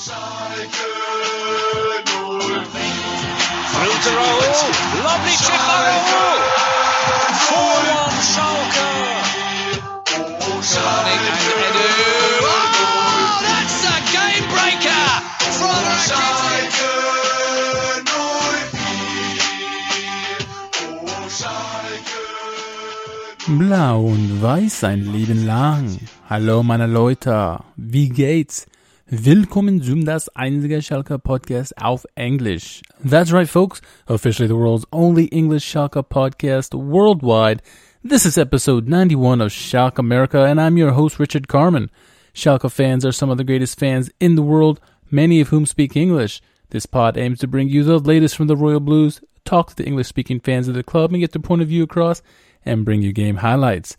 Through to Raoul. Lovely chip by Raoul. 4-1 Schalke. Starting and Edu. That's a game breaker from Rakitic. Blau und weiß ein Leben lang. Hallo meine Leute, wie geht's? Willkommen zum das einzige Schalke Podcast auf Englisch. That's right folks, officially the world's only English Schalke podcast worldwide. This is episode 91 of Schalke America and I'm your host Richard Carmen. Schalke fans are some of the greatest fans in the world, many of whom speak English. This pod aims to bring you the latest from the Royal Blues, talk to the English speaking fans of the club and get their point of view across and bring you game highlights.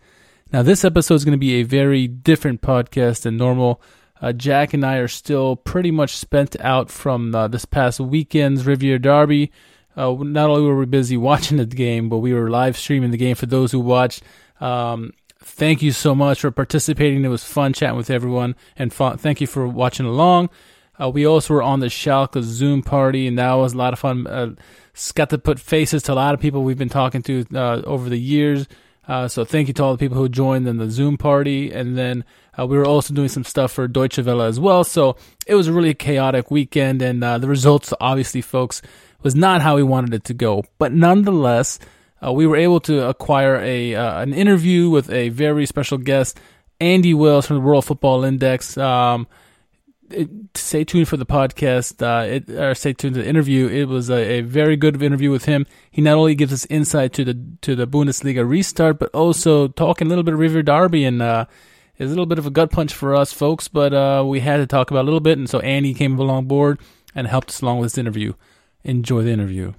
Now, this episode is going to be a very different podcast than normal. Uh, Jack and I are still pretty much spent out from uh, this past weekend's Revier Derby. Uh, not only were we busy watching the game, but we were live streaming the game for those who watched. Um, thank you so much for participating. It was fun chatting with everyone, and fun, thank you for watching along. Uh, we also were on the Schalke Zoom party, and that was a lot of fun. Uh, got to put faces to a lot of people we've been talking to uh, over the years. Uh, so thank you to all the people who joined in the Zoom party, and then uh, we were also doing some stuff for Deutsche Welle as well. So it was a really chaotic weekend, and uh, the results, obviously, folks, was not how we wanted it to go. But nonetheless, uh, we were able to acquire a uh, an interview with a very special guest, Andy Wales from the World Football Index. Um, it, stay tuned for the podcast. Uh, it, or stay tuned to the interview. It was a, a, very good interview with him. He not only gives us insight to the to the Bundesliga restart, but also talking a little bit of Revier Derby and uh, is a little bit of a gut punch for us folks. But uh, we had to talk about a little bit, and so Andy came along board and helped us along with this interview. Enjoy the interview.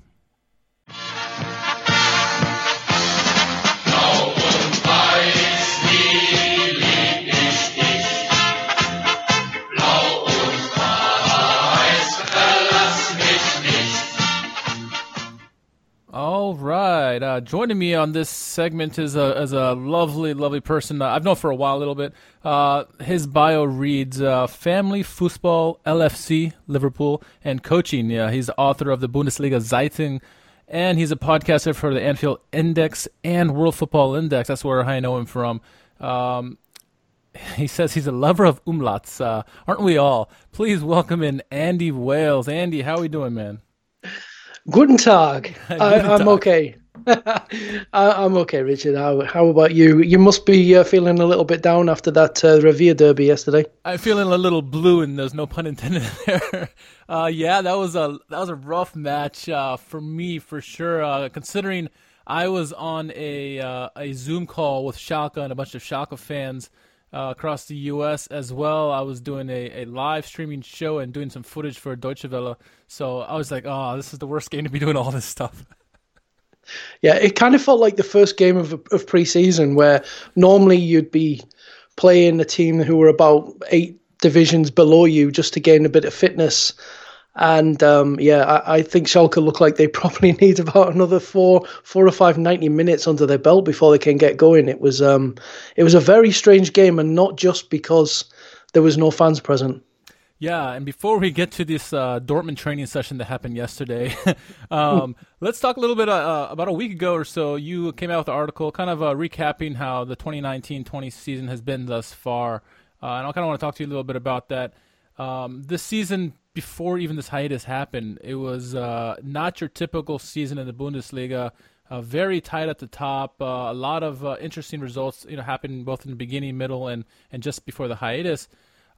Uh, joining me on this segment is a, is a lovely, lovely person I've known for a while, a little bit. Uh, his bio reads uh, Family Football, LFC, Liverpool, and Coaching. Yeah, he's the author of the Bundesliga Zeitung, and he's a podcaster for the Anfield Index and World Football Index. That's where I know him from. Um, he says he's a lover of umlauts. Uh, aren't we all? Please welcome in Andy Wales. Andy, how are we doing, man? Guten Tag. I, am okay. I, am okay, Richard. How, how about you? You must be uh, feeling a little bit down after that uh, Revier Derby yesterday. I'm feeling a little blue, and there's no pun intended there. Uh, yeah, that was a that was a rough match uh, for me for sure. Uh, considering I was on a uh, a Zoom call with Schalke and a bunch of Schalke fans across the U.S. as well. I was doing a, a live streaming show and doing some footage for Deutsche Welle. So I was like, oh, this is the worst game to be doing all this stuff. Yeah, it kind of felt like the first game of of preseason where normally you'd be playing a team who were about eight divisions below you just to gain a bit of fitness and um, yeah, I, I, think Schalke look like they probably need about another four, four or five 90 minutes under their belt before they can get going. It was, um, it was a very strange game, and not just because there was no fans present. Yeah, and before we get to this uh, Dortmund training session that happened yesterday, um, let's talk a little bit. Uh, about a week ago or so, you came out with an article, kind of uh, recapping how the 2019-20 season has been thus far, uh, and I kind of want to talk to you a little bit about that. Um, this season before even this hiatus happened, it was uh, not your typical season in the Bundesliga. Uh, very tight at the top. Uh, a lot of uh, interesting results, you know, happened both in the beginning, middle, and and just before the hiatus.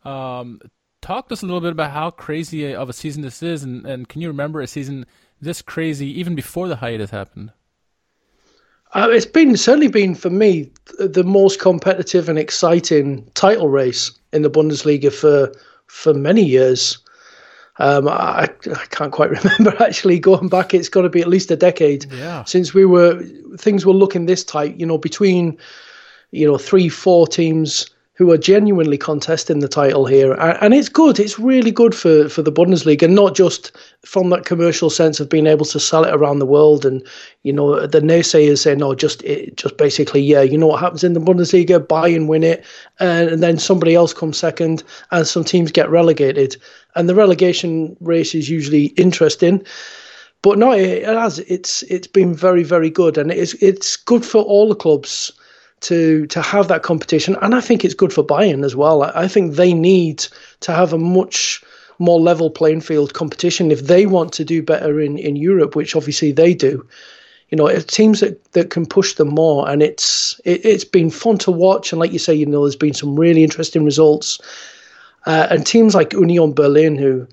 Um, talk to us a little bit about how crazy of a season this is, and, and can you remember a season this crazy even before the hiatus happened? Uh, it's been certainly been for me the most competitive and exciting title race in the Bundesliga for for many years. Um, I, I can't quite remember actually going back. It's got to be at least a decade yeah. since we were things were looking this tight. You know, between you know three, four teams who are genuinely contesting the title here, and it's good. It's really good for for the Bundesliga, and not just from that commercial sense of being able to sell it around the world. And you know, the naysayers say no, oh, just it, just basically, yeah, you know what happens in the Bundesliga, buy and win it, and, and then somebody else comes second, and some teams get relegated, and the relegation race is usually interesting. But no, it has. It's it's been very very good, and it's it's good for all the clubs to to have that competition, and I think it's good for Bayern as well. I, I think they need to have a much more level playing field competition if they want to do better in, in Europe, which obviously they do. You know, it teams that, that can push them more, and it's it, has been fun to watch. And like you say, you know, there's been some really interesting results, uh, and teams like Union Berlin, who,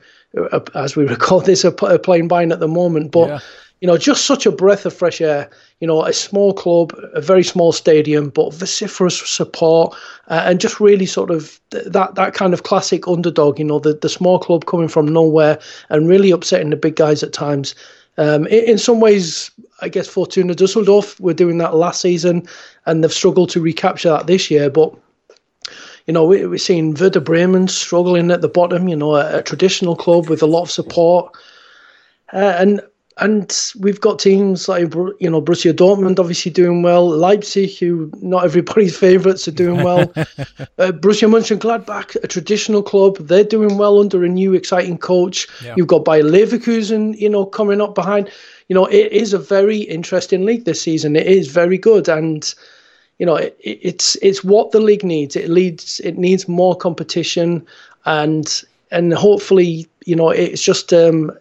uh, as we record this, are, are playing Bayern at the moment, but. Yeah you know, just such a breath of fresh air. You know, a small club, a very small stadium, but vociferous support, uh, and just really sort of th- that that kind of classic underdog. You know, the the small club coming from nowhere and really upsetting the big guys at times. Um, in, in, some ways, I guess Fortuna Dusseldorf were doing that last season, and they've struggled to recapture that this year. But you know, we, we're seeing Werder Bremen struggling at the bottom. You know, a, a traditional club with a lot of support. Uh, and and we've got teams like you know Borussia Dortmund obviously doing well, Leipzig, who not everybody's favourites are doing well, uh, Borussia Mönchengladbach, a traditional club, they're doing well under a new exciting coach. Yeah. You've got Bayer Leverkusen, you know, coming up behind. You know, it is a very interesting league this season. It is very good, and you know, it, it's it's what the league needs. It leads it needs more competition, and and hopefully, you know, it's just um,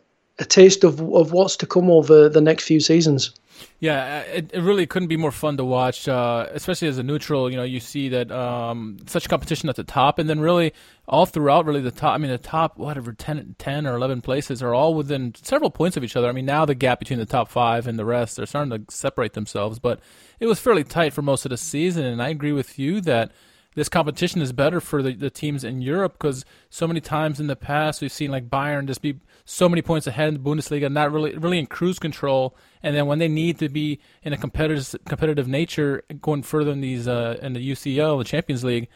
a taste of of what's to come over the next few seasons. Yeah, uh, it, it really couldn't be more fun to watch, uh, especially as a neutral. You know, you see that um, such competition at the top, and then really all throughout, really the top. I mean, the top whatever 10, 10 or eleven places are all within several points of each other. I mean, now the gap between the top five and the rest are starting to separate themselves, but it was fairly tight for most of the season. And I agree with you that this competition is better for the, the teams in Europe because so many times in the past we've seen like Bayern just be so many points ahead in the Bundesliga, and not really really in cruise control, and then when they need to be in a competitive competitive nature, going further in these uh, in the UCL, the Champions League,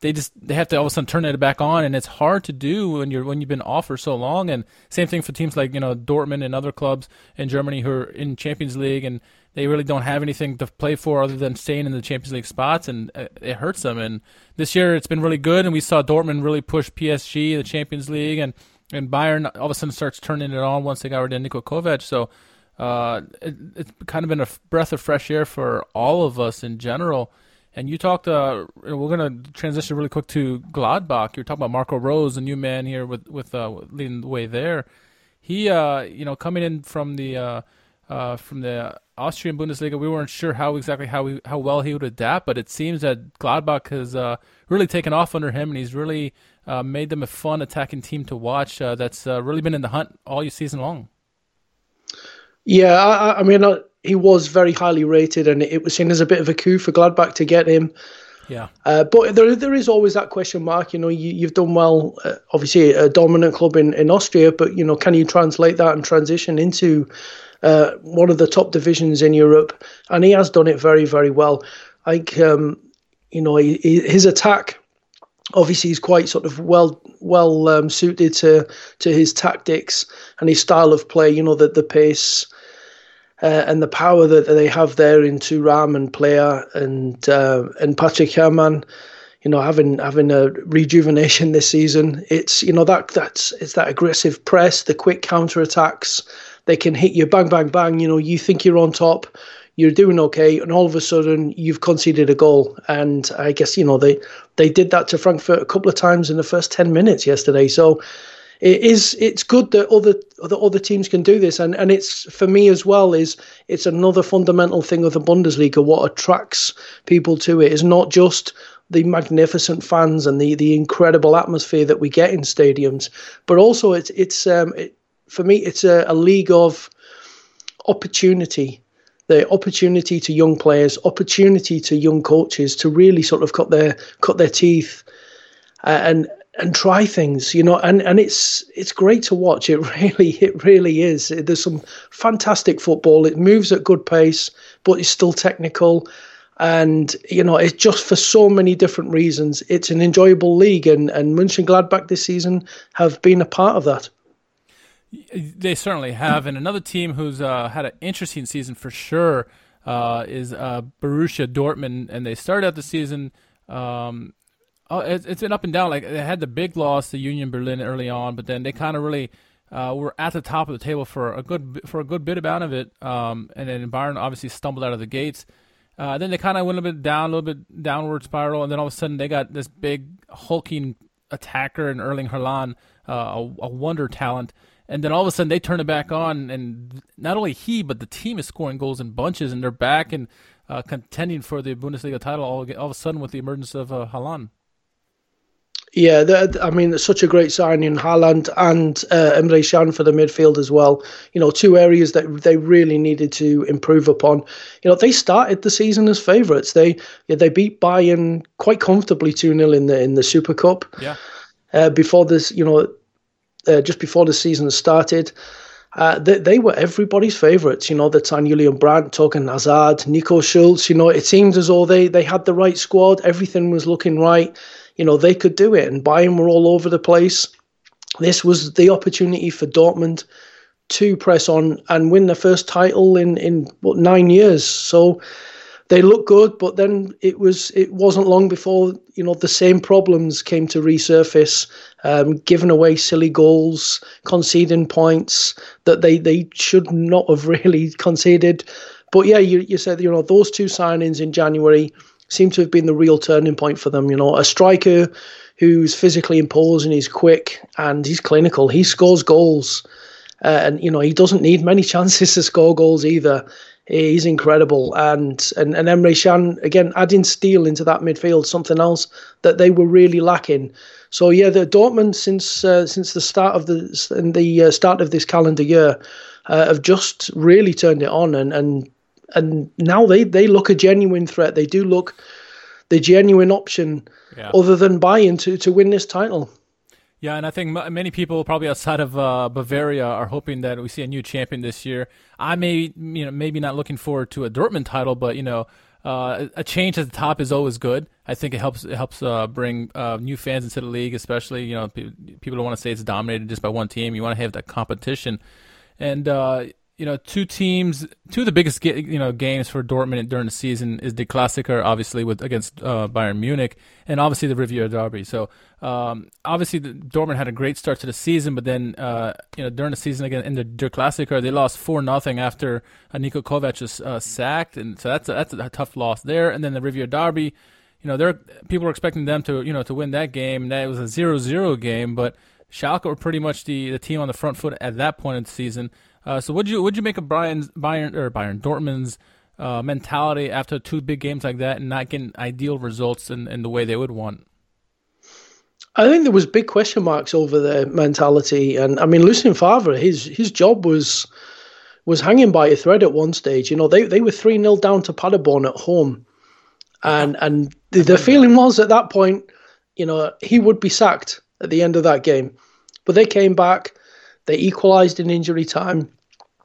they just they have to all of a sudden turn it back on, and it's hard to do when you're when you've been off for so long. And same thing for teams like you know Dortmund and other clubs in Germany who are in Champions League and they really don't have anything to play for other than staying in the Champions League spots, and uh, it hurts them. And this year it's been really good, and we saw Dortmund really push PSG, in the Champions League, and and Bayern all of a sudden starts turning it on once they got rid of Niko Kovac. So uh, it, it's kind of been a breath of fresh air for all of us in general. And you talked. Uh, we're going to transition really quick to Gladbach. You're talking about Marco Rose, a new man here with with uh, leading the way there. He, uh, you know, coming in from the uh, from the Austrian Bundesliga. We weren't sure how exactly how we, how well he would adapt, but it seems that Gladbach has uh, really taken off under him, and he's really uh, made them a fun attacking team to watch. Uh, that's uh, really been in the hunt all your season long. Yeah, I, I mean, uh, he was very highly rated, and it was seen as a bit of a coup for Gladbach to get him. Yeah. Uh, but there, there is always that question mark. You know, you, have done well, uh, obviously, a dominant club in, in Austria, but, you know, can you translate that and transition into uh, one of the top divisions in Europe, and he has done it very, very well. Like um, you know, he, he, his attack obviously is quite sort of well well um, suited to to his tactics and his style of play. You know, the the pace. Uh, and the power that they have there in Thuram and Plea and uh, and Patrick Herrmann, you know, having having a rejuvenation this season. It's you know that that's it's that aggressive press, the quick counter attacks, they can hit you bang, bang, bang. You know, you think you're on top, you're doing okay, and all of a sudden you've conceded a goal. And I guess you know they they did that to Frankfurt a couple of times in the first ten minutes yesterday. So it is it's good that other the other teams can do this and and it's for me as well is it's another fundamental thing of the Bundesliga what attracts people to it is not just the magnificent fans and the the incredible atmosphere that we get in stadiums but also it's it's um it, for me, it's a, a league of opportunity the opportunity to young players, opportunity to young coaches to really sort of cut their cut their teeth uh, and and try things, you know. And and it's it's great to watch. It really it really is. There's some fantastic football. It moves at good pace, but it's still technical. And you know, it's just for so many different reasons. It's an enjoyable league, and and Mönchengladbach this season have been a part of that. They certainly have, and another team who's uh, had an interesting season for sure uh, is uh, Borussia Dortmund, and they started out the season. Um, oh, it's, it's been up and down. Like they had the big loss to Union Berlin early on, but then they kind of really uh, were at the top of the table for a good for a good bit amount of it. Um, and then Bayern obviously stumbled out of the gates. Uh, then they kind of went a bit down, a little bit downward spiral, and then all of a sudden they got this big hulking attacker in Erling Haaland, uh, a, a wonder talent and then all of a sudden they turn it back on, and not only he but the team is scoring goals in bunches, and they're back and uh, contending for the Bundesliga title all, all of a sudden with the emergence of uh, Haaland. Yeah, I mean, it's such a great signing, Haaland and uh, Emre Can for the midfield as well. You know, two areas that they really needed to improve upon. You know, they started the season as favourites. They yeah, they beat Bayern quite comfortably two 0 in the in the Super Cup. Yeah. Uh, before this, you know, uh, just before the season started. Uh, they, they were everybody's favourites, you know, the time Julian Brandt, Torgan Hazard, Nico Schulz, you know, it seemed as though they, they had the right squad, everything was looking right, you know, they could do it, and Bayern were all over the place. This was the opportunity for Dortmund to press on and win their first title in, in what, nine years. So, they looked good, but then it was it wasn't long before you know the same problems came to resurface, um, giving away silly goals, conceding points that they they should not have really conceded. But yeah, you you said you know those two signings in January seem to have been the real turning point for them. You know, a striker who's physically imposing, he's quick and he's clinical. He scores goals. Uh, and you know he doesn't need many chances to score goals either. He's incredible, and and and Emre Can again adding steel into that midfield, something else that they were really lacking. So yeah, the Dortmund since uh, since the start of the in the uh, start of this calendar year uh, have just really turned it on, and and and now they they look a genuine threat. They do look the genuine option, yeah. other than Bayern to to win this title. Yeah, and I think m- many people, probably outside of uh, Bavaria, are hoping that we see a new champion this year. I may, you know, maybe not looking forward to a Dortmund title, but you know, uh, a change at the top is always good. I think it helps it helps uh, bring uh, new fans into the league, especially you know people don't want to say it's dominated just by one team. You want to have that competition, and uh, you know, two teams, two of the biggest you know games for Dortmund during the season is the Klassiker, obviously with against uh, Bayern Munich, and obviously the Revier Derby. So um, obviously the, Dortmund had a great start to the season, but then uh, you know during the season again in the Der Klassiker they lost four nothing after uh, Niko Kovac was uh, sacked, and so that's a, that's a tough loss there. And then the Revier Derby, you know, there people were expecting them to you know to win that game. That was a 0-0 game, but Schalke were pretty much the the team on the front foot at that point in the season. Uh, so would you would you make a Bayern Bayern or Bayern Dortmund's uh, mentality after two big games like that and not getting ideal results in, in the way they would want? I think there was big question marks over their mentality, and I mean Lucien Favre, his his job was was hanging by a thread at one stage. You know, they they were three 0 down to Paderborn at home, and and the, the feeling was at that point, you know, he would be sacked at the end of that game, but they came back they equalised in injury time,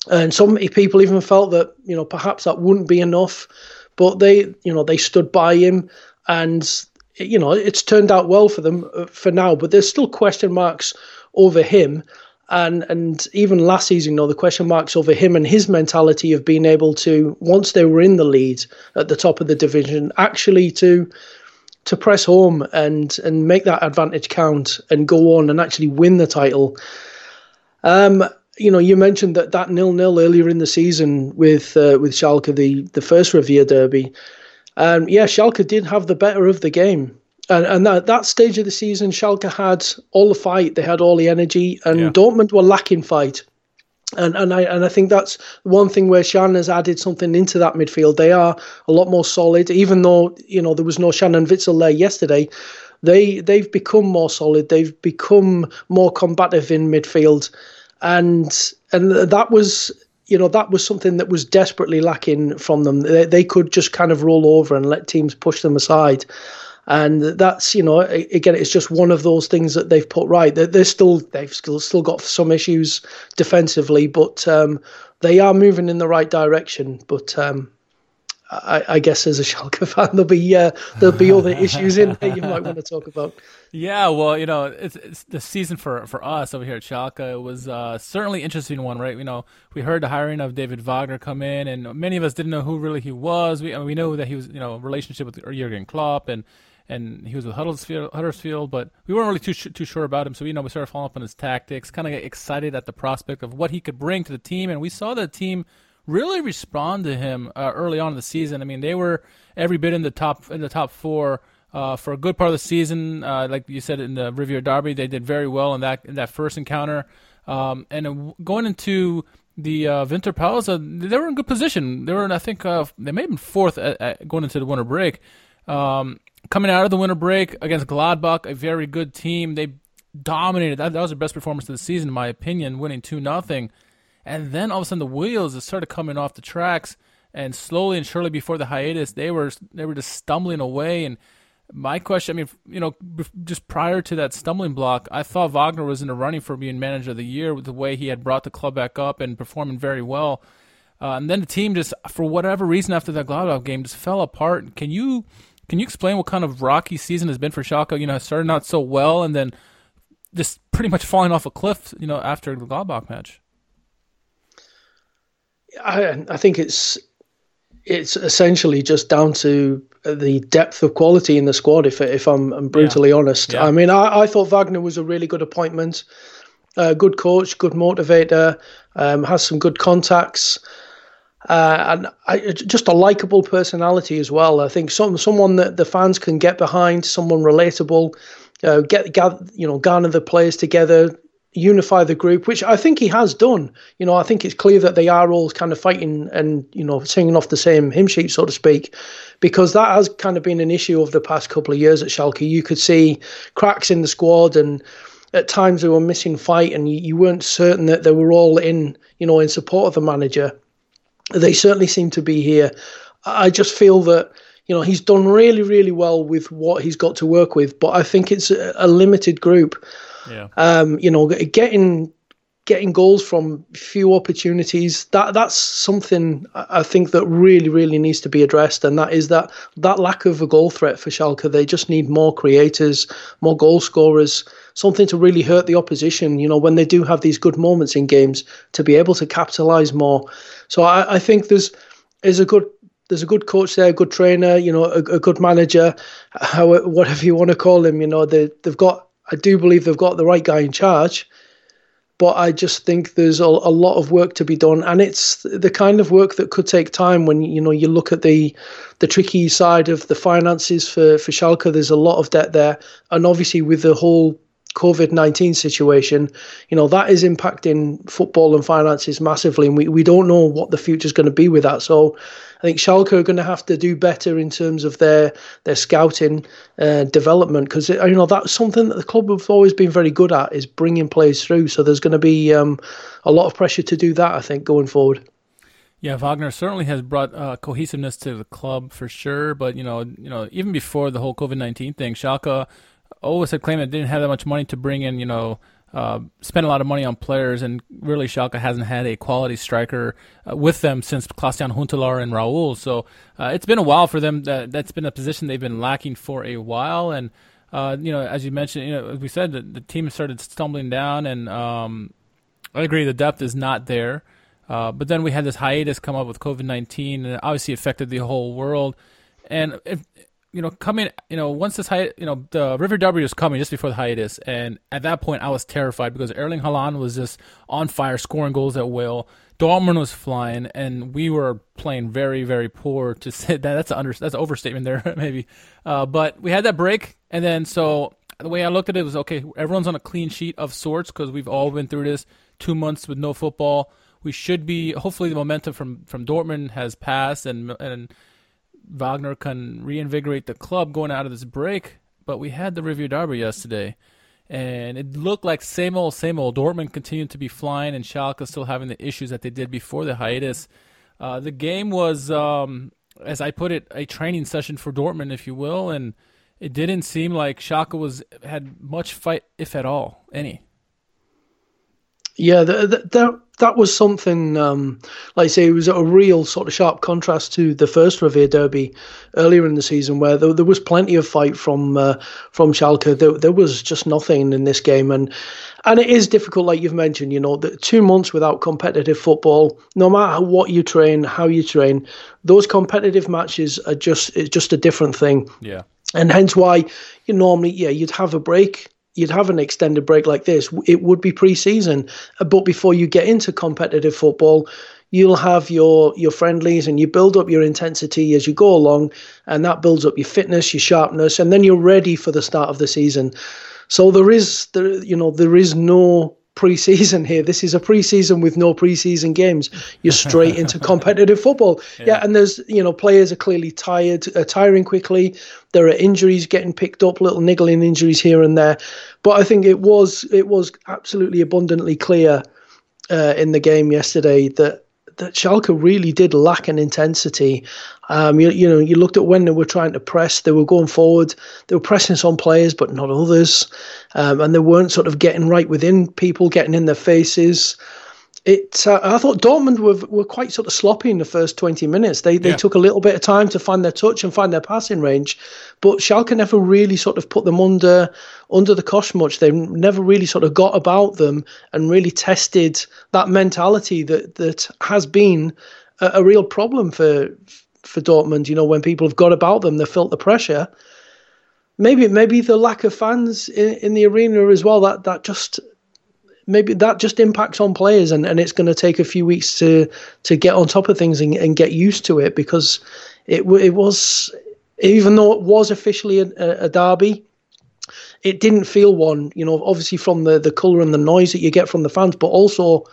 and some people even felt that you know perhaps that wouldn't be enough, but they you know they stood by him, and you know it's turned out well for them uh, for now. But there's still question marks over him. And and even last season, you know, the question marks over him and his mentality of being able to, once they were in the lead at the top of the division, actually to to press home and and make that advantage count and go on and actually win the title. Um, you know, you mentioned that that nil nil earlier in the season with uh, with Schalke, the the first Revier Derby. Um, yeah, Schalke did have the better of the game, and and that that stage of the season, Schalke had all the fight, they had all the energy, and yeah. Dortmund were lacking fight. And and I and I think that's one thing where Can has added something into that midfield. They are a lot more solid, even though you know there was no Shannon Witsel there yesterday they they've become more solid. They've become more combative in midfield, and and that was you know that was something that was desperately lacking from them. They, they could just kind of roll over and let teams push them aside. And that's you know again it's just one of those things that they've put right. They're, they're still they've still still got some issues defensively, but um, they are moving in the right direction. But um, I, I, guess as a Schalke fan, there'll be uh, there'll be other issues in there you might want to talk about. Yeah, well, you know, it's, it's the season for for us over here at Schalke. It was uh, certainly interesting one, right? You know, we heard the hiring of David Wagner come in, and many of us didn't know who really he was. We I mean, we know that he was, you know, relationship with Jurgen Klopp, and and he was with Huddersfield, Huddersfield, but we weren't really too too sure about him. So you know, we started following up on his tactics, kind of excited at the prospect of what he could bring to the team, and we saw the team really respond to him uh, early on in the season. I mean, they were every bit in the top in the top four. Uh, for a good part of the season, uh, like you said in the Revier Derby, they did very well in that in that first encounter. Um, and going into the uh, Winterpause, they were in good position. They were, in, I think, uh, they may have been fourth at, at going into the winter break. Um, coming out of the winter break against Gladbach, a very good team. They dominated. That, that was their best performance of the season, in my opinion, winning two nothing. And then all of a sudden, the wheels started coming off the tracks, and slowly and surely, before the hiatus, they were they were just stumbling away. And my question, I mean, you know, just prior to that stumbling block, I thought Wagner was in the running for being manager of the year with the way he had brought the club back up and performing very well. Uh, and then the team just, for whatever reason, after that Gladbach game, just fell apart. Can you can you explain what kind of rocky season has been for Schalke? You know, starting out so well and then just pretty much falling off a cliff. You know, after the Gladbach match. I, I think it's it's essentially just down to the depth of quality in the squad. If if I'm, I'm brutally yeah. honest, yeah. I mean, I, I thought Wagner was a really good appointment. Uh, good coach, good motivator, um, has some good contacts, uh, and I, just a likable personality as well. I think some someone that the fans can get behind, someone relatable, uh, get, get you know garner the players together, unify the group, which I think he has done. You know, I think it's clear that they are all kind of fighting and, you know, singing off the same hymn sheet, so to speak, because that has kind of been an issue over the past couple of years at Schalke. You could see cracks in the squad and at times they were missing fight and you, you weren't certain that they were all in, you know, in support of the manager. They certainly seem to be here. I just feel that you know he's done really really well with what he's got to work with but i think it's a, a limited group yeah. Um, you know, getting getting goals from few opportunities that that's something I think that really really needs to be addressed and that is that that lack of a goal threat for Schalke they just need more creators more goal scorers something to really hurt the opposition you know when they do have these good moments in games to be able to capitalize more so I, I think there's is a good there's a good coach there, a good trainer, you know, a, a good manager, how, whatever you want to call him. You know, they they've got I do believe they've got the right guy in charge, but I just think there's a, a, lot of work to be done, and it's the kind of work that could take time. When you know you look at the the tricky side of the finances for for Schalke, there's a lot of debt there, and obviously with the whole COVID 19 situation, you know, that is impacting football and finances massively. And we, we don't know what the future is going to be with that. So I think Schalke are going to have to do better in terms of their, their scouting uh, development because, you know, that's something that the club have always been very good at is bringing players through. So there's going to be um, a lot of pressure to do that, I think, going forward. Yeah, Wagner certainly has brought uh, cohesiveness to the club for sure. But you know, you know, even before the whole COVID nineteen thing, Schalke always had claimed it didn't have that much money to bring in, you know, uh, spend a lot of money on players, and really Schalke hasn't had a quality striker uh, with them since Klaas-Jan Huntelaar and Raul. So uh, it's been a while for them. That that's been a position they've been lacking for a while, and uh, you know, as you mentioned, you know, as we said, the, the team started stumbling down, and um, I agree the depth is not there. Uh, but then we had this hiatus come up with COVID nineteen, and it obviously affected the whole world. And if, you know, coming, you know, once this hi- you know, the Revier Derby was coming just before the hiatus, and at that point I was terrified because Erling Haaland was just on fire, scoring goals at will. Dortmund was flying, and we were playing very, very poor. To say that that's an under, that's an overstatement there, maybe. Uh, but we had that break, and then so the way I looked at it was okay. Everyone's on a clean sheet of sorts because we've all been through this two months with no football. We should be hopefully the momentum from from Dortmund has passed, and and Wagner can reinvigorate the club going out of this break. But we had the Revier Derby yesterday, and it looked like same old, same old. Dortmund continued to be flying, and Schalke still having the issues that they did before the hiatus. Uh, the game was, um, as I put it, a training session for Dortmund, if you will, and it didn't seem like Schalke was had much fight, if at all, any. Yeah, that that that was something. Um, like I say, it was a real sort of sharp contrast to the first Revier Derby earlier in the season, where there, there was plenty of fight from uh, from Schalke. There, there was just nothing in this game, and and it is difficult, like you've mentioned. You know, the two months without competitive football, no matter what you train, how you train, those competitive matches are just it's just a different thing. Yeah. And hence why you normally, yeah, you'd have a break you'd have an extended break like this, it would be pre-season. Uh, but before you get into competitive football, you'll have your your friendlies and you build up your intensity as you go along, and that builds up your fitness, your sharpness, and then you're ready for the start of the season. So there is there you know there is no pre-season here. This is a pre-season with no pre-season games. You're straight into competitive football. Yeah. yeah. and there's you know players are clearly tired, uh, tiring quickly. There are injuries getting picked up, little niggling injuries here and there. But I think it was it was absolutely abundantly clear uh, in the game yesterday that that Schalke really did lack an intensity. Um, you, you know, you looked at when they were trying to press, they were going forward, they were pressing some players, but not others, um, and they weren't sort of getting right within people, getting in their faces it uh, I thought Dortmund were were quite sort of sloppy in the first 20 minutes. They they yeah. took a little bit of time to find their touch and find their passing range, but Schalke never really sort of put them under under the cosh much. They never really sort of got about them and really tested that mentality that that has been a, a real problem for for Dortmund. You know, when people have got about them, they felt the pressure. Maybe maybe the lack of fans in, in the arena as well. That that just maybe that just impacts on players and, and it's going to take a few weeks to to get on top of things and, and get used to it because it it was even though it was officially a, a, derby it didn't feel one you know obviously from the the color and the noise that you get from the fans but also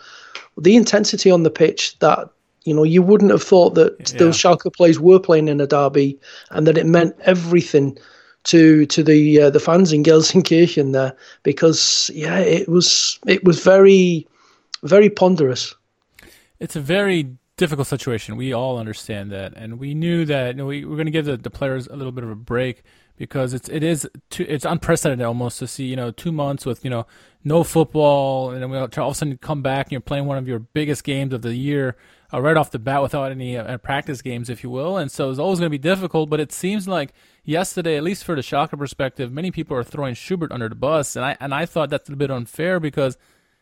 the intensity on the pitch that you know you wouldn't have thought that yeah. those Schalke players were playing in a derby and that it meant everything to to the uh, the fans in Gelsenkirchen there because yeah, it was it was very very ponderous. It's a very difficult situation. We all understand that, and we knew that you know, we were going to give the, the players a little bit of a break because it's it is too, it's unprecedented almost to see you know two months with you know no football and then we all of a sudden come back and you're playing one of your biggest games of the year uh, right off the bat without any uh, practice games, if you will. And so it's always going to be difficult. But it seems like yesterday, at least for the Schalke perspective, many people are throwing Schubert under the bus, and I and I thought that's a bit unfair because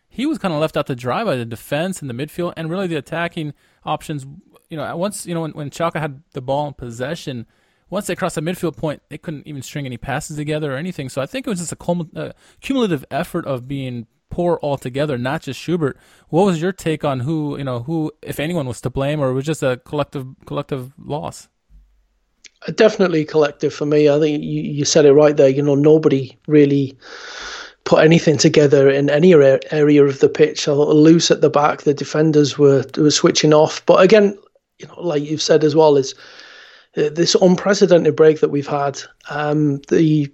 he was kind of left out to dry by the defense and the midfield and really the attacking options. You know, once you know when, when Schalke had the ball in possession. Once they crossed the midfield point, they couldn't even string any passes together or anything. So I think it was just a uh, cumulative effort of being poor altogether, not just Schubert. What was your take on who, you know, who, if anyone, was to blame, or it was just a collective collective loss? Definitely collective for me. I think you, you said it right there. You know, nobody really put anything together in any area of the pitch. A loose at the back. The defenders were were switching off. But again, you know, like you've said as well, is uh, this unprecedented break that we've had. Um, the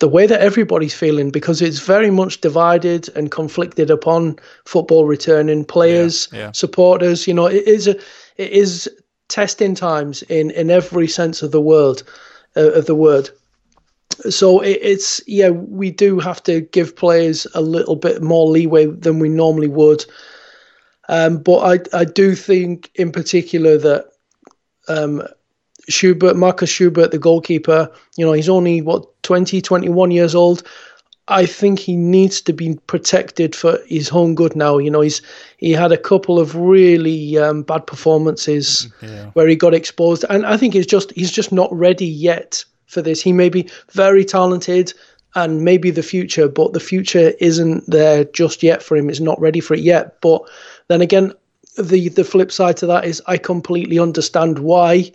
the way that everybody's feeling because it's very much divided and conflicted upon football returning players, yeah, yeah. supporters. You know, it is a, it is testing times in in every sense of the word uh, of the word. So it, it's yeah, we do have to give players a little bit more leeway than we normally would. Um, but I I do think in particular that um, Schubert, Markus Schubert, the goalkeeper, you know, he's only, what, 20, 21 years old. I think he needs to be protected for his own good now. You know, he's he had a couple of really um, bad performances yeah. where he got exposed, and I think he's just he's just not ready yet for this. He may be very talented and maybe the future, but the future isn't there just yet for him. It's not ready for it yet. But then again, the the flip side to that is I completely understand why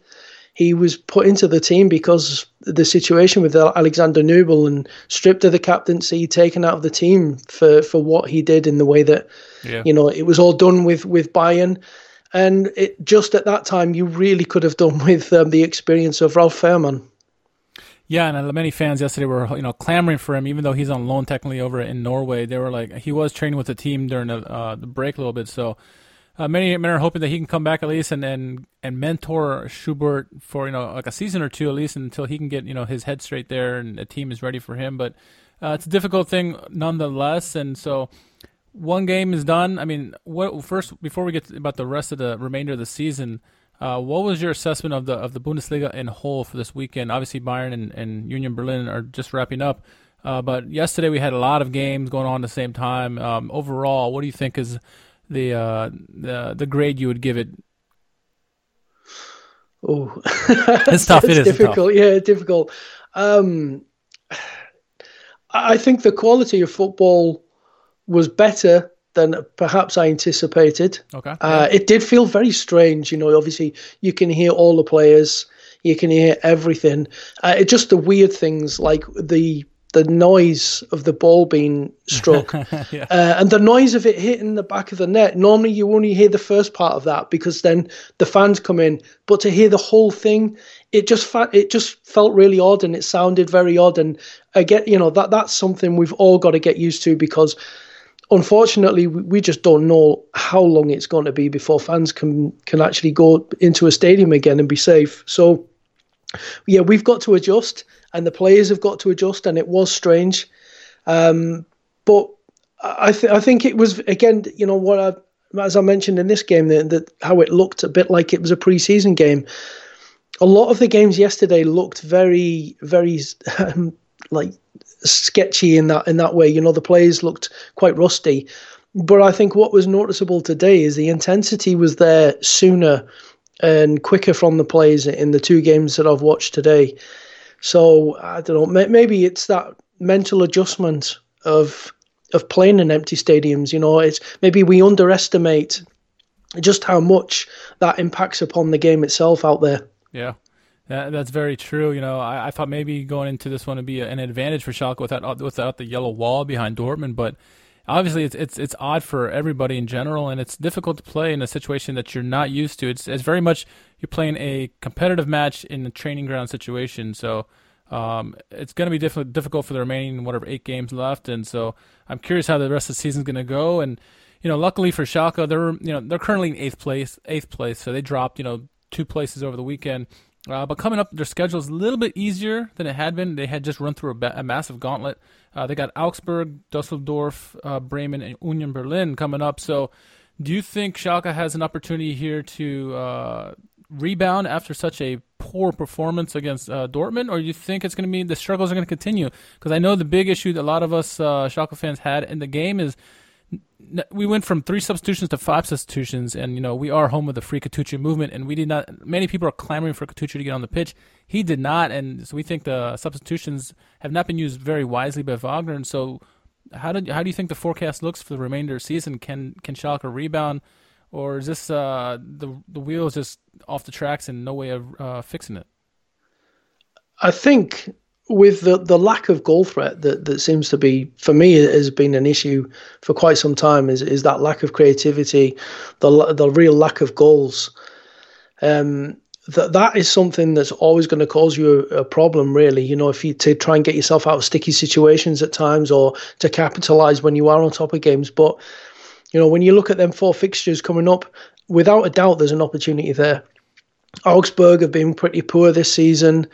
he was put into the team because the situation with Alexander Nubel and stripped of the captaincy, taken out of the team for, for what he did in the way that, yeah. you know, it was all done with, with Bayern. And it just at that time, you really could have done with um, the experience of Ralf Fährmann. Yeah, and many fans yesterday were you know clamoring for him, even though he's on loan technically over in Norway. They were like he was training with the team during the, uh, the break a little bit, so uh, many men are hoping that he can come back at least and, and and mentor Schubert for you know like a season or two at least until he can get you know his head straight there and the team is ready for him. But uh, it's a difficult thing nonetheless. And so, one game is done. I mean, what first before we get about the rest of the remainder of the season, uh, what was your assessment of the of the Bundesliga in whole for this weekend? Obviously, Bayern and, and Union Berlin are just wrapping up, uh, but yesterday we had a lot of games going on at the same time. Um, overall, what do you think is the uh, the the grade you would give it? Oh, it's tough. it's it is difficult. Tough. Yeah, difficult. Um, I think the quality of football was better than perhaps I anticipated. Okay. Uh, it did feel very strange. You know, obviously you can hear all the players, you can hear everything. Uh, it just the weird things like the the noise of the ball being struck yeah. uh, and the noise of it hitting the back of the net. Normally, you only hear the first part of that because then the fans come in. But to hear the whole thing, it just fa- it just felt really odd and it sounded very odd. And I get you know that that's something we've all got to get used to because unfortunately we just don't know how long it's going to be before fans can can actually go into a stadium again and be safe. So yeah, we've got to adjust, and the players have got to adjust, and it was strange. Um, but I, th- I think it was again, you know, what I, as I mentioned in this game, that, that how it looked a bit like it was a preseason game. A lot of the games yesterday looked very, very um, like sketchy in that in that way. You know, the players looked quite rusty. But I think what was noticeable today is the intensity was there sooner and quicker from the players in the two games that I've watched today. So I don't know. Maybe it's that mental adjustment of of playing in empty stadiums. You know, it's maybe we underestimate just how much that impacts upon the game itself out there. Yeah. That, that's very true. You know, I, I thought maybe going into this one would be an advantage for Schalke without without the yellow wall behind Dortmund, but obviously it's it's it's odd for everybody in general, and it's difficult to play in a situation that you're not used to. It's it's very much you're playing a competitive match in a training ground situation, so. Um, it's going to be diff- difficult for the remaining whatever eight games left, and so I'm curious how the rest of the season's going to go. And you know, luckily for Schalke, they're you know they're currently in eighth place, eighth place, so they dropped you know two places over the weekend. Uh, but coming up, their schedule is a little bit easier than it had been. They had just run through a, ba- a massive gauntlet. Uh, they got Augsburg, Dusseldorf, uh, Bremen, and Union Berlin coming up. So, do you think Schalke has an opportunity here to uh, rebound after such a poor performance against uh, Dortmund, or do you think it's going to be the struggles are going to continue? Because I know the big issue that a lot of us uh, Schalke fans had in the game is we went from three substitutions to five substitutions, and you know we are home of the free Kutucu movement, and we did not. Many people are clamoring for Kutucu to get on the pitch. He did not, and so we think the substitutions have not been used very wisely by Wagner. And so, how do how do you think the forecast looks for the remainder of the season? Can can Schalke rebound, or is this uh, the the wheel is just off the tracks and no way of uh, fixing it? I think with the, the lack of goal threat that, that seems to be for me has been an issue for quite some time is is that lack of creativity, the the real lack of goals. Um, that that is something that's always going to cause you a, a, problem. Really, you know, if you to try and get yourself out of sticky situations at times or to capitalize when you are on top of games. But you know, when you look at them four fixtures coming up, without a doubt, there's an opportunity there. Augsburg have been pretty poor this season.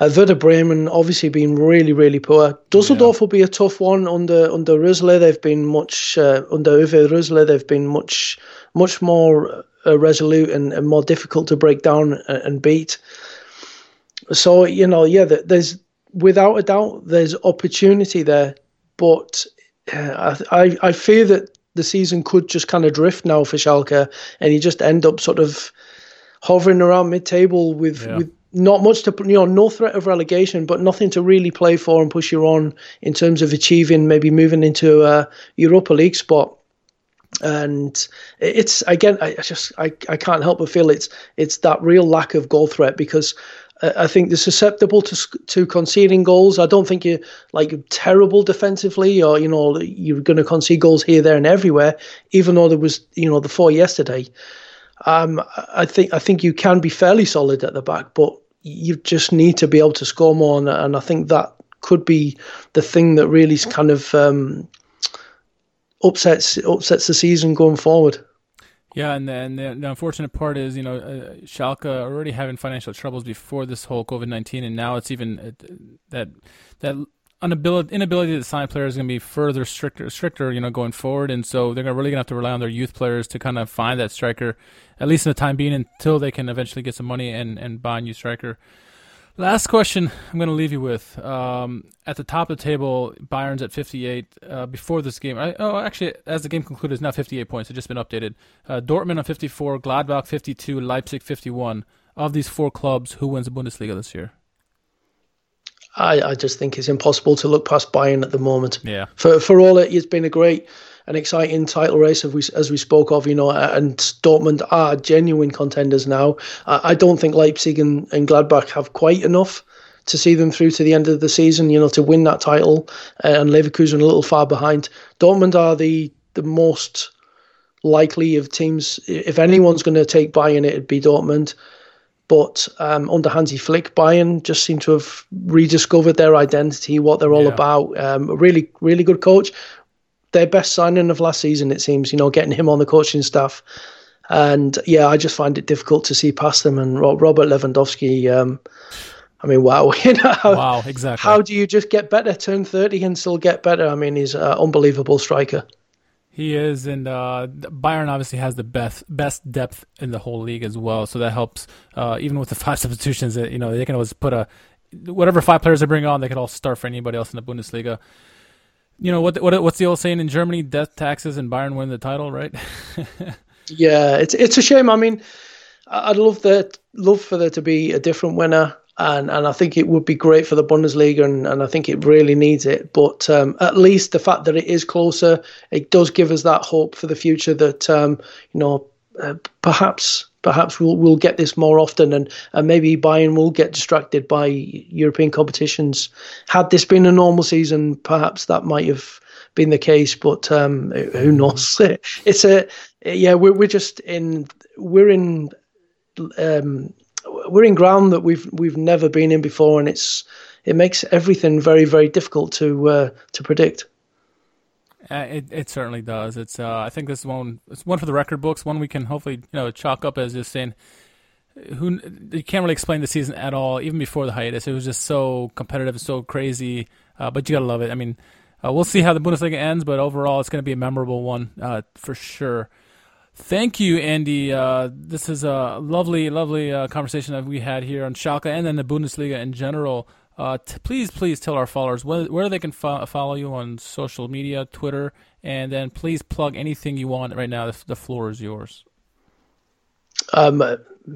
Uh, Werder Bremen obviously been really, really poor. Dusseldorf yeah. will be a tough one under under Rösler. They've been much uh, under Uwe Rösler. They've been much much more uh, resolute and, and, more difficult to break down and, and beat. So you know, yeah, there's without a doubt there's opportunity there, but uh, I I fear that the season could just kind of drift now for Schalke, and you just end up sort of hovering around mid-table with yeah. with not much to you know no threat of relegation but nothing to really play for and push you on in terms of achieving maybe moving into a europa league spot and it's again i just i, I can't help but feel it's it's that real lack of goal threat because I think they're susceptible to to conceding goals. I don't think you're like terrible defensively, or you know you're going to concede goals here, there, and everywhere. Even though there was you know the four yesterday, um, I think I think you can be fairly solid at the back, but you just need to be able to score more, and, and I think that could be the thing that really kind of um, upsets upsets the season going forward. Yeah, and the, the, unfortunate part is, you know, uh, Schalke already having financial troubles before this whole COVID nineteen, and now it's even uh, that that inability, inability to sign players is going to be further stricter, stricter, you know, going forward. And so they're really going to have to rely on their youth players to kind of find that striker, at least in the time being, until they can eventually get some money and, and buy a new striker. Last question I'm going to leave you with. Um, at the top of the table, Bayern's at 58. Uh, before this game, I, oh, actually, as the game concluded, it's now 58 points. It's just been updated. Uh, Dortmund on 54, Gladbach 52, Leipzig 51. Of these four clubs, who wins the Bundesliga this year? I, I just think it's impossible to look past Bayern at the moment. Yeah. For for all it, it's been a great an exciting title race as we as we spoke of, you know, and Dortmund are genuine contenders now. I, I don't think Leipzig and, and Gladbach have quite enough to see them through to the end of the season, you know, to win that title. Uh, and Leverkusen a little far behind. Dortmund are the the most likely of teams. If anyone's going to take Bayern, it'd be Dortmund. But um, under Hansi Flick, Bayern just seem to have rediscovered their identity, what they're all Yeah. about. Um, a really, really good coach. Their best signing of last season, it seems. You know, getting him on the coaching staff, and yeah, I just find it difficult to see past them. And Ro- Robert Lewandowski, um, I mean, wow, you know, how, Wow, exactly. how do you just get better? Turn thirty and still get better. I mean, he's an unbelievable striker. He is, and uh, Bayern obviously has the best best depth in the whole league as well. So that helps. Uh, even with the five substitutions, that you know they can always put a whatever five players they bring on, they could all start for anybody else in the Bundesliga. You know what? What what's the old saying in Germany? Death taxes and Bayern win the title, right? Yeah, it's it's a shame. I mean, I'd love that love for there to be a different winner, and and I think it would be great for the Bundesliga, and, and I think it really needs it. But um, at least the fact that it is closer, it does give us that hope for the future that um, you know uh, perhaps perhaps we'll we'll get this more often, and and maybe Bayern will get distracted by European competitions. Had this been a normal season, perhaps that might have been the case, but um, who knows? It's a yeah, we're we're just in we're in um, we're in ground that we've we've never been in before, and it's it makes everything very very difficult to uh, to predict. Uh, it it certainly does. It's uh, I think this is one it's one for the record books. One we can hopefully you know chalk up as just saying who you can't really explain the season at all. Even before the hiatus, it was just so competitive, so crazy. Uh, but you gotta love it. I mean, uh, we'll see how the Bundesliga ends, but overall, it's going to be a memorable one uh, for sure. Thank you, Andy. Uh, this is a lovely, lovely uh, conversation that we had here on Schalke and then the Bundesliga in general. Uh, t- please, please tell our followers where, where they can fo- follow you on social media, Twitter, and then please plug anything you want right now. The, the floor is yours. Um,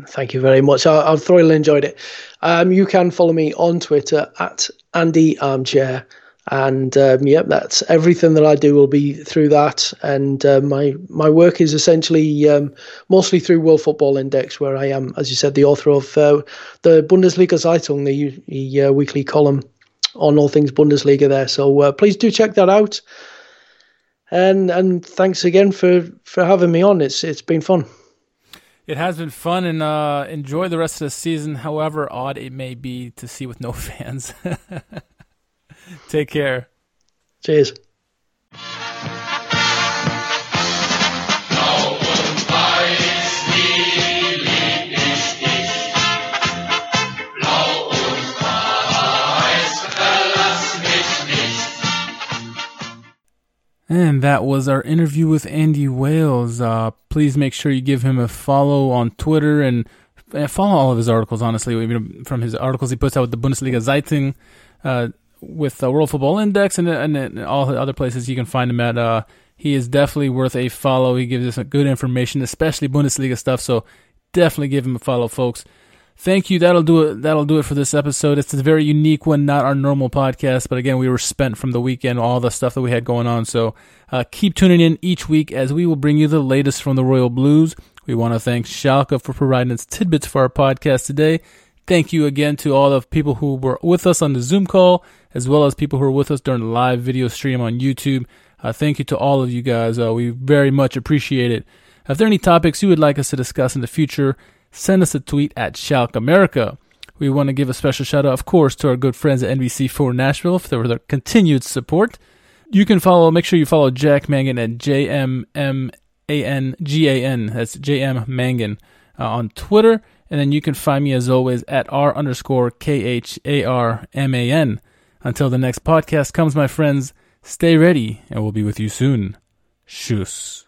thank you very much. I, I've thoroughly enjoyed it. Um, you can follow me on Twitter at Andy Armchair, and um, yep, that's everything that I do will be through that. And uh, my my work is essentially um, mostly through World Football Index, where I am, as you said, the author of uh, the Bundesliga Zeitung, the, the uh, weekly column on all things Bundesliga. There, so uh, please do check that out. And and thanks again for, for having me on. It's it's been fun. It has been fun and uh, enjoy the rest of the season, however odd it may be to see with no fans. Take care. Cheers. And that was our interview with Andy Wales. Uh, please make sure you give him a follow on Twitter and follow all of his articles, honestly, even from his articles he puts out with the Bundesliga Zeitung, uh, with the World Football Index, and, and, and all the other places you can find him at. Uh, he is definitely worth a follow. He gives us good information, especially Bundesliga stuff. So definitely give him a follow, folks. Thank you. That'll do it. That'll do it for this episode. It's a very unique one, not our normal podcast, but again, we were spent from the weekend, all the stuff that we had going on. So uh, keep tuning in each week as we will bring you the latest from the Royal Blues. We want to thank Schalke for providing us tidbits for our podcast today. Thank you again to all the people who were with us on the Zoom call, as well as people who were with us during the live video stream on YouTube. Uh, thank you to all of you guys. Uh, we very much appreciate it. If there are any topics you would like us to discuss in the future, send us a tweet at Schalke America. We want to give a special shout out, of course, to our good friends at NBC4 Nashville for their continued support. You can follow, make sure you follow Jack Mangan at J M M A N G A N. That's J M Mangan uh, on Twitter. And then you can find me as always at R underscore K H A R M A N. Until the next podcast comes, my friends, stay ready and we'll be with you soon. Tschüss.